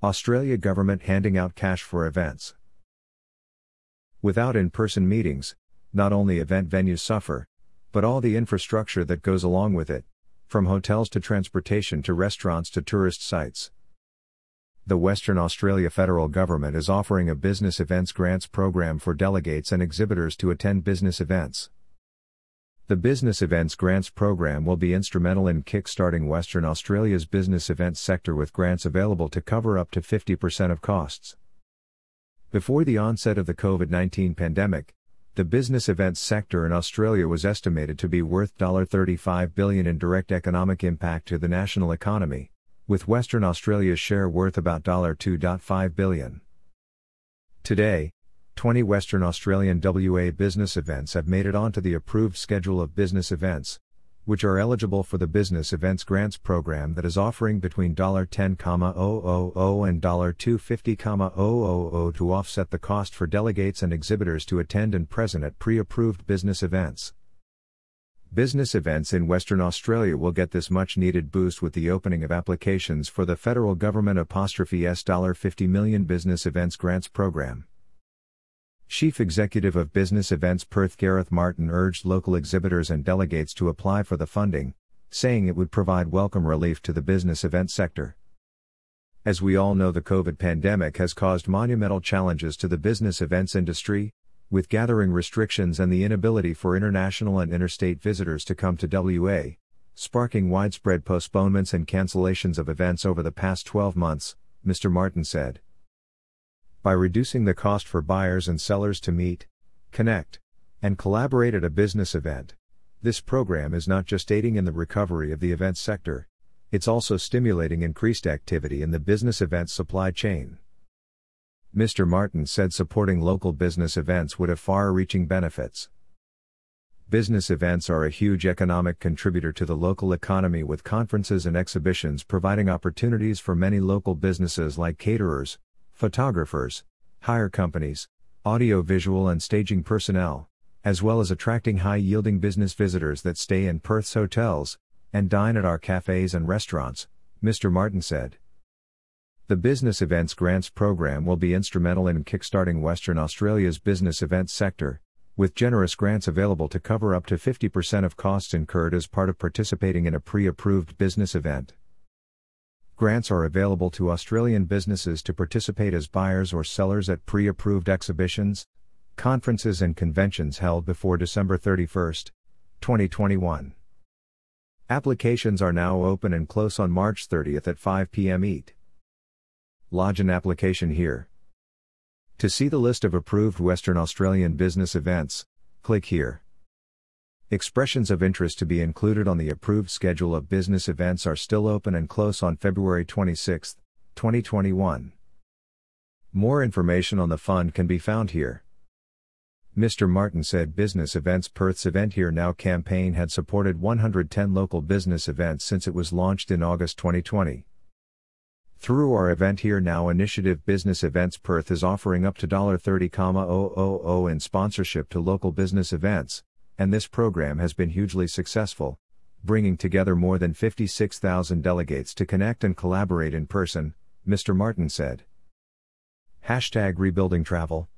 Australia government handing out cash for events. Without in person meetings, not only event venues suffer, but all the infrastructure that goes along with it, from hotels to transportation to restaurants to tourist sites. The Western Australia federal government is offering a business events grants program for delegates and exhibitors to attend business events. The Business Events Grants Program will be instrumental in kick-starting Western Australia's business events sector with grants available to cover up to 50% of costs. Before the onset of the COVID 19 pandemic, the business events sector in Australia was estimated to be worth 35 billion in direct economic impact to the national economy, with Western Australia's share worth about 2.5 billion. Today, 20 Western Australian WA business events have made it onto the approved schedule of business events, which are eligible for the Business Events Grants Program that is offering between $10,000 and $250,000 to offset the cost for delegates and exhibitors to attend and present at pre-approved business events. Business events in Western Australia will get this much needed boost with the opening of applications for the federal government apostrophe S $50 million business events grants program. Chief Executive of Business Events Perth Gareth Martin urged local exhibitors and delegates to apply for the funding, saying it would provide welcome relief to the business event sector. As we all know, the COVID pandemic has caused monumental challenges to the business events industry, with gathering restrictions and the inability for international and interstate visitors to come to WA, sparking widespread postponements and cancellations of events over the past 12 months, Mr. Martin said by reducing the cost for buyers and sellers to meet, connect, and collaborate at a business event. This program is not just aiding in the recovery of the event sector, it's also stimulating increased activity in the business event supply chain. Mr. Martin said supporting local business events would have far reaching benefits. Business events are a huge economic contributor to the local economy, with conferences and exhibitions providing opportunities for many local businesses like caterers, photographers, hire companies, audio-visual and staging personnel, as well as attracting high-yielding business visitors that stay in Perth's hotels and dine at our cafes and restaurants, Mr. Martin said. The Business Events Grants Program will be instrumental in kickstarting Western Australia's business events sector, with generous grants available to cover up to 50% of costs incurred as part of participating in a pre approved business event. Grants are available to Australian businesses to participate as buyers or sellers at pre approved exhibitions, conferences, and conventions held before December 31, 2021. Applications are now open and close on March 30 at 5 p.m. ET. Lodge an application here. To see the list of approved Western Australian business events, click here. Expressions of interest to be included on the approved schedule of business events are still open and close on February 26, 2021. More information on the fund can be found here. Mr. Martin said Business Events Perth's Event Here Now campaign had supported 110 local business events since it was launched in August 2020. Through our Event Here Now initiative, Business Events Perth is offering up to $30,000 in sponsorship to local business events, and this program has been hugely successful, bringing together more than 56,000 delegates to connect and collaborate in person, Mr. Martin said. Hashtag rebuilding travel.